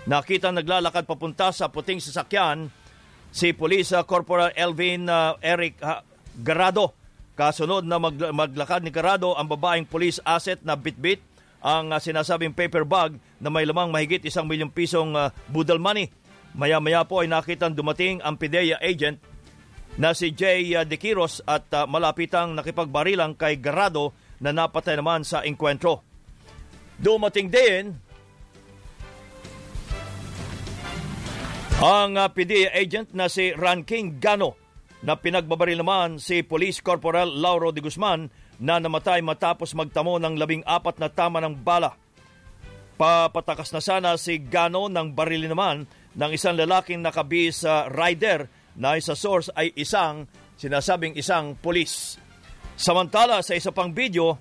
nakitang naglalakad papunta sa puting sasakyan si Police Corporal Elvin uh, Eric uh, Garado Kasunod na mag- maglakad ni Carado ang babaeng police asset na bitbit ang uh, sinasabing paper bag na may lamang mahigit isang milyong pisong uh, budal money. Maya-maya po ay nakitang dumating ang PIDEA agent na si Jay uh, De Quiros at uh, malapitang nakipagbarilang kay Garado na napatay naman sa enkwentro. Dumating din ang uh, PDEA agent na si Ranking Gano na pinagbabaril naman si Police Corporal Lauro de Guzman na namatay matapos magtamo ng labing apat na tama ng bala. Papatakas na sana si Gano ng barili naman ng isang lalaking nakabis sa rider na sa source ay isang sinasabing isang pulis. Samantala sa isa pang video,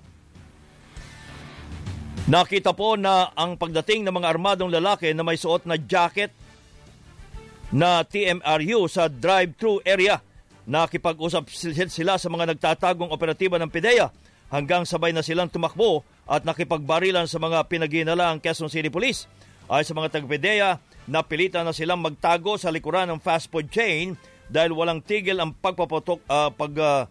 nakita po na ang pagdating ng mga armadong lalaki na may suot na jacket na TMRU sa drive-thru area. Nakipag-usap sila sa mga nagtatagong operatiba ng PIDEA hanggang sabay na silang tumakbo at nakipagbarilan sa mga pinaginala ang Quezon City Police. Ay sa mga tagpedeya, napilitan na silang magtago sa likuran ng fast food chain dahil walang tigil ang pagpaputok, uh, pag, uh,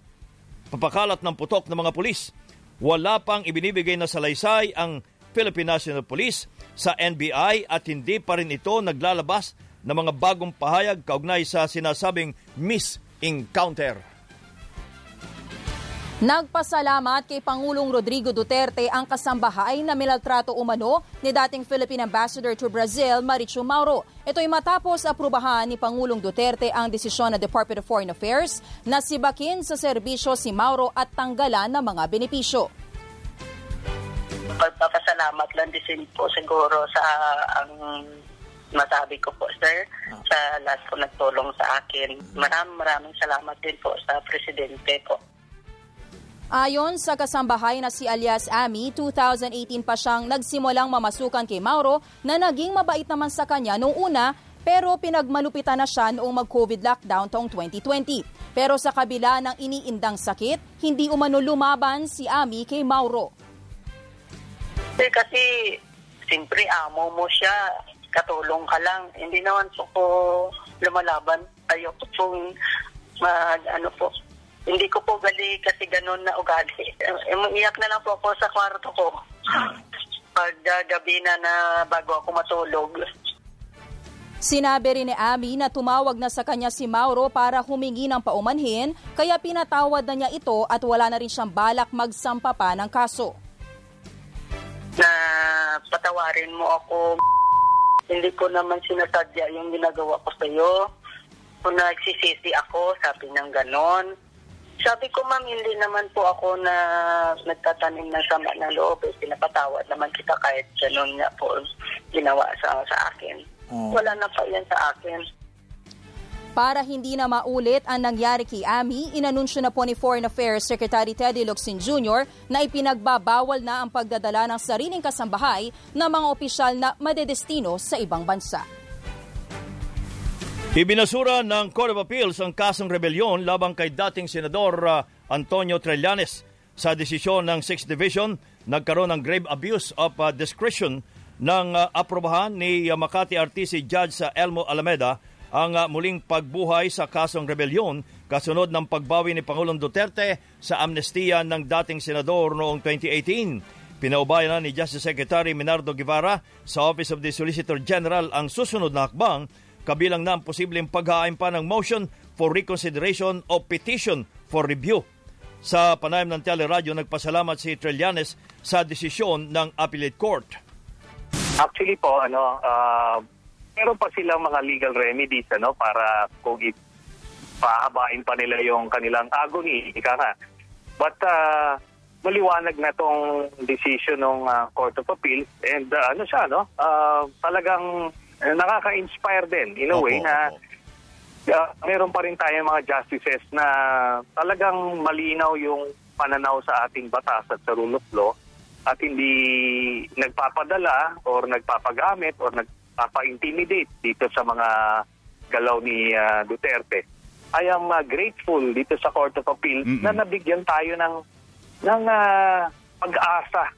papakalat ng putok ng mga pulis. Wala pang ibinibigay na salaysay ang Philippine National Police sa NBI at hindi pa rin ito naglalabas ng mga bagong pahayag kaugnay sa sinasabing Miss Encounter. Nagpasalamat kay Pangulong Rodrigo Duterte ang kasambahay na milaltrato umano ni dating Philippine Ambassador to Brazil, Marichu Mauro. Ito'y matapos aprubahan ni Pangulong Duterte ang desisyon ng Department of Foreign Affairs na sibakin sa serbisyo si Mauro at tanggalan ng mga benepisyo. Pagpapasalamat lang din po siguro sa ang masabi ko po, sir, sa lahat po nagtulong sa akin. Maraming maraming salamat din po sa Presidente po. Ayon sa kasambahay na si alias Ami, 2018 pa siyang nagsimulang mamasukan kay Mauro na naging mabait naman sa kanya noong una pero pinagmalupitan na siya noong mag-COVID lockdown taong 2020. Pero sa kabila ng iniindang sakit, hindi umano lumaban si Ami kay Mauro. Eh, kasi, simpre amo mo siya, katulong ka lang. Hindi naman ko lumalaban. Ayoko pong mag, ano po, hindi ko po gali kasi ganun na ugali. Iyak na lang po ako sa kwarto ko. Pag uh, gabi na na bago ako matulog. Sinabi rin ni Ami na tumawag na sa kanya si Mauro para humingi ng paumanhin kaya pinatawad na niya ito at wala na rin siyang balak magsampa pa ng kaso. Na patawarin mo ako. Hindi ko naman sinasadya yung ginagawa ko sa iyo. Kung nagsisisi ako, sabi ng ganon sabi ko, ma'am, hindi naman po ako na nagtatanim ng sama ng loob. Eh, pinapatawad naman kita kahit ganun nga po ginawa sa, sa akin. Oh. Wala na pa yan sa akin. Para hindi na maulit ang nangyari kay Ami, inanunsyo na po ni Foreign Affairs Secretary Teddy Locsin Jr. na ipinagbabawal na ang pagdadala ng sariling kasambahay ng mga opisyal na madedestino sa ibang bansa. Ibinasura ng Court of Appeals ang kasong rebelyon labang kay dating Senador uh, Antonio Trillanes. Sa desisyon ng 6th Division, nagkaroon ng grave abuse of uh, discretion ng uh, aprobahan ni Makati RTC Judge sa Elmo Alameda ang muling pagbuhay sa kasong rebelyon kasunod ng pagbawi ni Pangulong Duterte sa amnestiya ng dating senador noong 2018. Pinaubayan ni Justice Secretary Minardo Guevara sa Office of the Solicitor General ang susunod na hakbang kabilang na ang posibleng paghahain pa ng motion for reconsideration o petition for review. Sa panayam ng teleradyo, nagpasalamat si Trillanes sa desisyon ng Appellate Court. Actually po, ano, uh, meron pa silang mga legal remedies ano, para kung pahabain pa nila yung kanilang agony, ika nga. But uh, maliwanag na tong decision ng uh, Court of Appeals and uh, ano siya, no? Uh, talagang eh, nakaka-inspire din in a Opo, way na uh, meron pa rin tayong mga justices na talagang malinaw yung pananaw sa ating batas at sa rule of law at hindi nagpapadala or nagpapagamit or nagpapa-intimidate dito sa mga galaw ni uh, Duterte. I am uh, grateful dito sa Court of Appeal mm-hmm. na nabigyan tayo ng ng uh, pag-asa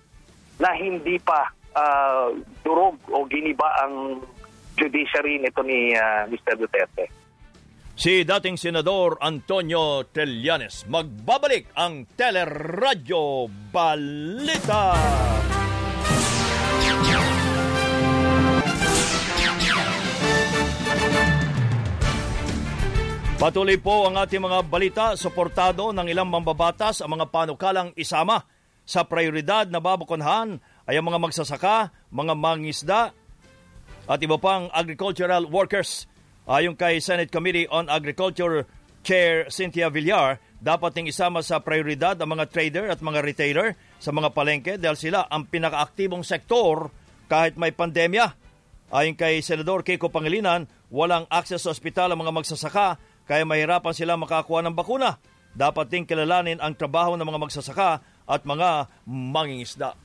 na hindi pa uh, durog o giniba ang judiciary nito ni uh, Mr. Duterte. Si dating Senador Antonio Trillanes. Magbabalik ang Teleradyo Balita. Patuloy po ang ating mga balita, suportado ng ilang mambabatas ang mga panukalang isama sa prioridad na babakonhan ay ang mga magsasaka, mga mangisda, at iba pang agricultural workers. Ayon kay Senate Committee on Agriculture Chair Cynthia Villar, dapat ning isama sa prioridad ang mga trader at mga retailer sa mga palengke dahil sila ang pinakaaktibong sektor kahit may pandemya. Ayon kay Senador Kiko Pangilinan, walang access sa ospital ang mga magsasaka kaya mahirapan sila makakuha ng bakuna. Dapat ding kilalanin ang trabaho ng mga magsasaka at mga mangingisda.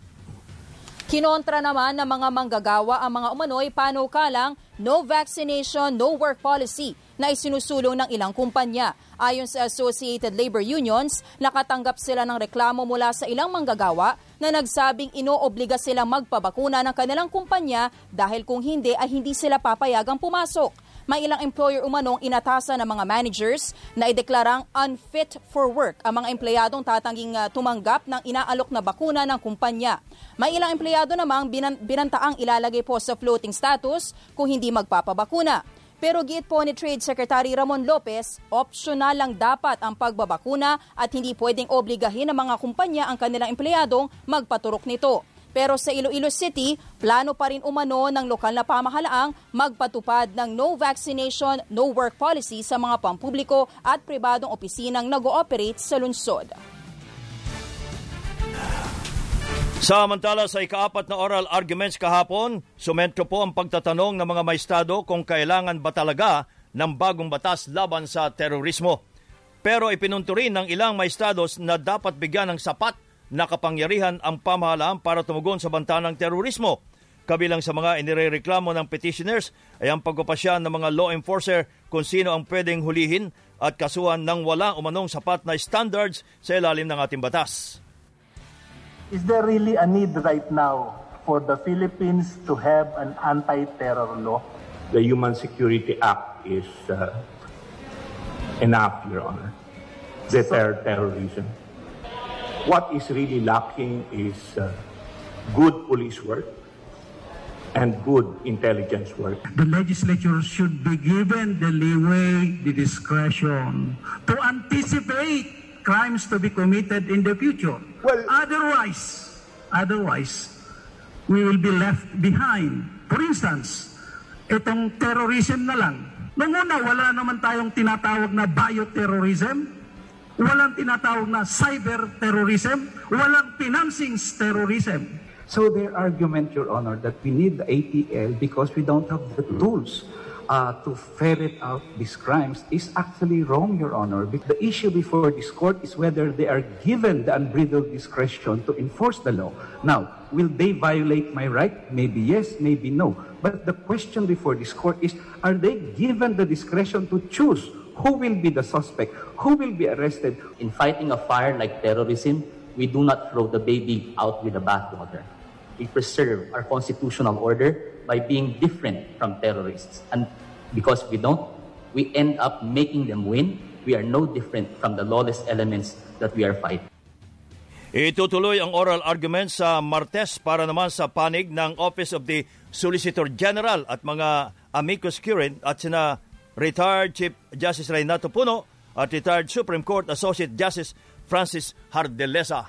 Kinontra naman ng mga manggagawa ang mga umano'y panukalang no vaccination, no work policy na isinusulong ng ilang kumpanya. Ayon sa Associated Labor Unions, nakatanggap sila ng reklamo mula sa ilang manggagawa na nagsabing inoobliga silang magpabakuna ng kanilang kumpanya dahil kung hindi ay hindi sila papayagang pumasok may ilang employer umanong inatasan ng mga managers na ideklarang unfit for work ang mga empleyadong tatangging uh, tumanggap ng inaalok na bakuna ng kumpanya. May ilang empleyado namang binan- binantaang ilalagay po sa floating status kung hindi magpapabakuna. Pero giit po ni Trade Secretary Ramon Lopez, optional lang dapat ang pagbabakuna at hindi pwedeng obligahin ng mga kumpanya ang kanilang empleyadong magpaturok nito. Pero sa Iloilo City, plano pa rin umano ng lokal na pamahalaang magpatupad ng no vaccination, no work policy sa mga pampubliko at pribadong opisinang nag-ooperate sa lungsod. Samantala sa ikaapat na oral arguments kahapon, sumentro po ang pagtatanong ng mga maestado kung kailangan ba talaga ng bagong batas laban sa terorismo. Pero ipinunto rin ng ilang maestados na dapat bigyan ng sapat nakapangyarihan ang pamahalaan para tumugon sa banta ng terorismo. Kabilang sa mga inirereklamo ng petitioners ay ang pagpapasya ng mga law enforcer kung sino ang pwedeng hulihin at kasuhan ng wala umanong sapat na standards sa ilalim ng ating batas. Is there really a need right now for the Philippines to have an anti-terror law? The Human Security Act is uh, enough, Your Honor. Deter terrorism. What is really lacking is uh, good police work and good intelligence work. The legislature should be given the leeway, the discretion to anticipate crimes to be committed in the future. Well, otherwise, otherwise, we will be left behind. For instance, itong terrorism na lang. Nung una, wala naman tayong tinatawag na bioterrorism. Walang tinatawag na cyber terrorism, walang financing terrorism. So their argument, Your Honor, that we need the ATL because we don't have the tools uh, to ferret out these crimes is actually wrong, Your Honor. The issue before this court is whether they are given the unbridled discretion to enforce the law. Now, will they violate my right? Maybe yes, maybe no. But the question before this court is, are they given the discretion to choose who will be the suspect, who will be arrested. In fighting a fire like terrorism, we do not throw the baby out with the bathwater. We preserve our constitutional order by being different from terrorists. And because we don't, we end up making them win. We are no different from the lawless elements that we are fighting. Itutuloy ang oral argument sa Martes para naman sa panig ng Office of the Solicitor General at mga amicus curiae at sina retired Chief Justice Reynato Puno at retired Supreme Court Associate Justice Francis Hardelesa.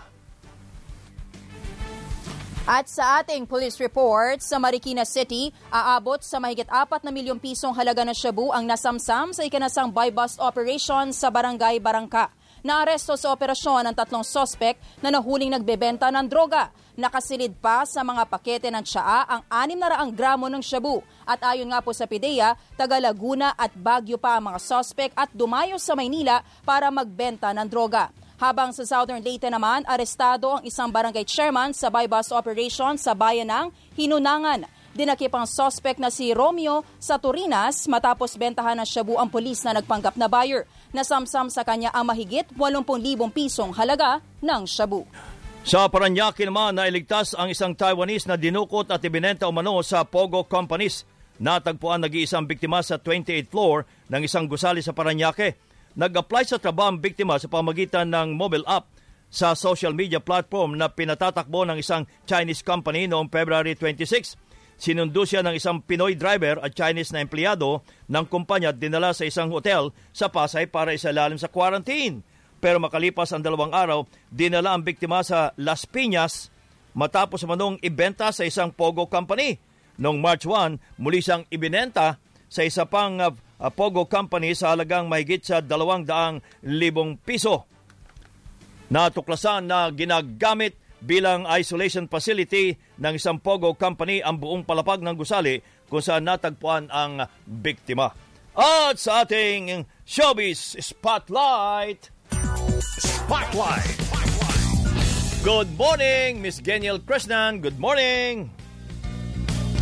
At sa ating police report, sa Marikina City, aabot sa mahigit 4 na milyong pisong halaga ng shabu ang nasamsam sa ikanasang buy-bust operation sa Barangay Barangka. Naaresto sa operasyon ang tatlong sospek na nahuling nagbebenta ng droga. Nakasilid pa sa mga pakete ng tsaa ang 600 gramo ng shabu. At ayon nga po sa PIDEA, taga Laguna at Baguio pa ang mga sospek at dumayo sa Maynila para magbenta ng droga. Habang sa Southern Leyte naman, arestado ang isang barangay chairman sa buy-bust operation sa bayan ng Hinunangan. Dinakip ang sospek na si Romeo sa Turinas matapos bentahan ng shabu ang polis na nagpanggap na buyer. Nasamsam sa kanya ang mahigit 80,000 pisong halaga ng shabu. Sa Paranaque naman, nailigtas ang isang Taiwanese na dinukot at ibinenta umano sa Pogo Companies. Natagpuan nag-iisang biktima sa 28th floor ng isang gusali sa Paranaque. Nag-apply sa trabaho ang biktima sa pamagitan ng mobile app sa social media platform na pinatatakbo ng isang Chinese company noong February 26. Sinundo siya ng isang Pinoy driver at Chinese na empleyado ng kumpanya at dinala sa isang hotel sa Pasay para isalalim sa quarantine. Pero makalipas ang dalawang araw, dinala ang biktima sa Las Piñas matapos manong ibenta sa isang Pogo company. Noong March 1, muli siyang ibinenta sa isa pang uh, Pogo company sa halagang mahigit sa 200,000 piso. Natuklasan na ginagamit bilang isolation facility ng isang Pogo company ang buong palapag ng gusali kung saan natagpuan ang biktima. At sa ating Showbiz Spotlight, Spotlight. Good morning, Miss Geniel Krishnan. Good morning.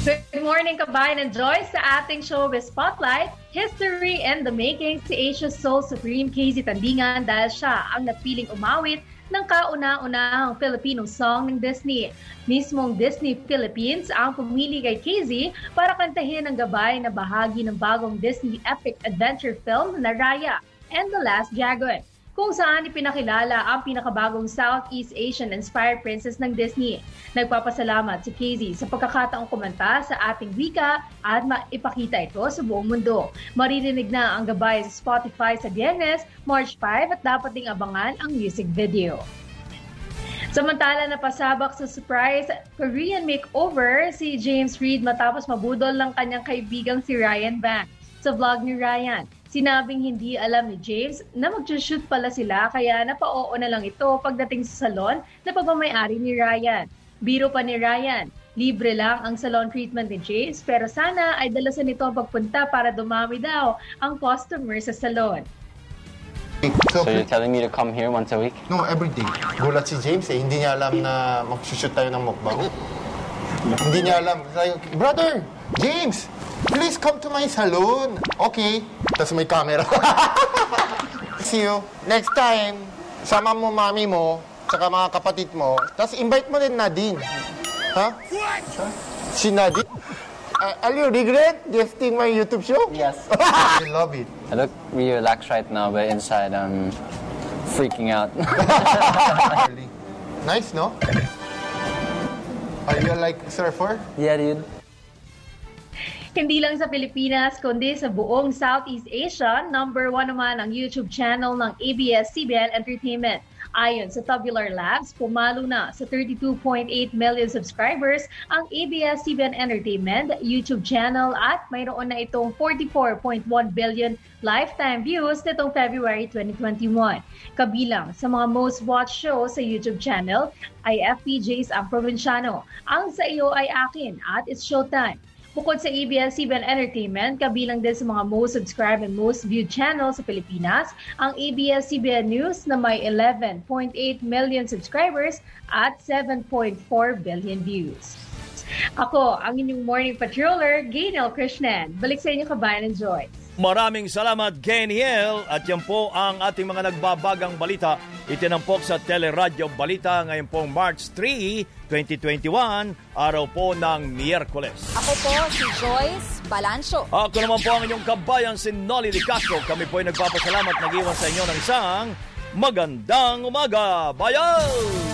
Good morning, kabayan and Joy, sa ating showbiz spotlight, History and the Making si Asia Soul Supreme Casey Tandingan dahil siya ang napiling umawit ng kauna-unahang Filipino song ng Disney. Mismong Disney Philippines ang pumili kay Casey para kantahin ang gabay na bahagi ng bagong Disney epic adventure film na Raya and the Last Dragon kung saan ipinakilala ang pinakabagong Southeast Asian-inspired princess ng Disney. Nagpapasalamat si Casey sa pagkakataong kumanta sa ating wika at maipakita ito sa buong mundo. Maririnig na ang gabay sa Spotify sa Biyernes, March 5 at dapat ding abangan ang music video. Samantala na pasabak sa surprise Korean makeover si James Reid matapos mabudol ng kanyang kaibigang si Ryan Banks. Sa vlog ni Ryan, Sinabing hindi alam ni James na mag-shoot pala sila kaya napao na lang ito pagdating sa salon na pagmamayari ni Ryan. Biro pa ni Ryan, libre lang ang salon treatment ni James pero sana ay dalasan nito ang pagpunta para dumami daw ang customer sa salon. So, so you're telling me to come here once a week? No, every day. Gulat si James eh. Hindi niya alam na mag-shoot tayo ng mukbang. Hindi niya alam. Brother, James, please come to my salon. Okay. Tapos may camera. [laughs] See you. Next time, sama mo mami mo, saka mga kapatid mo, tapos invite mo din Nadine. Ha? Huh? Si Nadine? Uh, are you regret gifting my YouTube show? Yes. [laughs] I love it. I look really relaxed right now, but inside I'm freaking out. [laughs] nice, no? Are you like surfer? Yeah, dude. Hindi lang sa Pilipinas, kundi sa buong Southeast Asia, number one naman ang YouTube channel ng ABS-CBN Entertainment. Ayon sa Tabular Labs, pumalo na sa 32.8 million subscribers ang ABS-CBN Entertainment YouTube channel at mayroon na itong 44.1 billion lifetime views nitong February 2021. Kabilang sa mga most watched shows sa YouTube channel ay FPJ's Ang Provinciano, Ang Sa Iyo Ay Akin at It's Showtime. Bukod sa ABS-CBN Entertainment, kabilang din sa mga most subscribed and most viewed channels sa Pilipinas, ang ABS-CBN News na may 11.8 million subscribers at 7.4 billion views. Ako, ang inyong morning patroller, Gaynel Krishnan. Balik sa inyo kabayan ng Joyce. Maraming salamat, Geniel. At yan po ang ating mga nagbabagang balita. Itinampok sa Teleradyo Balita ngayon pong March 3, 2021, araw po ng Miyerkules. Ako po si Joyce Balancho. Ako naman po ang inyong kabayan si Nolly Di Castro. Kami po ay nagpapasalamat nag-iwan sa inyo ng isang magandang umaga. Bayan!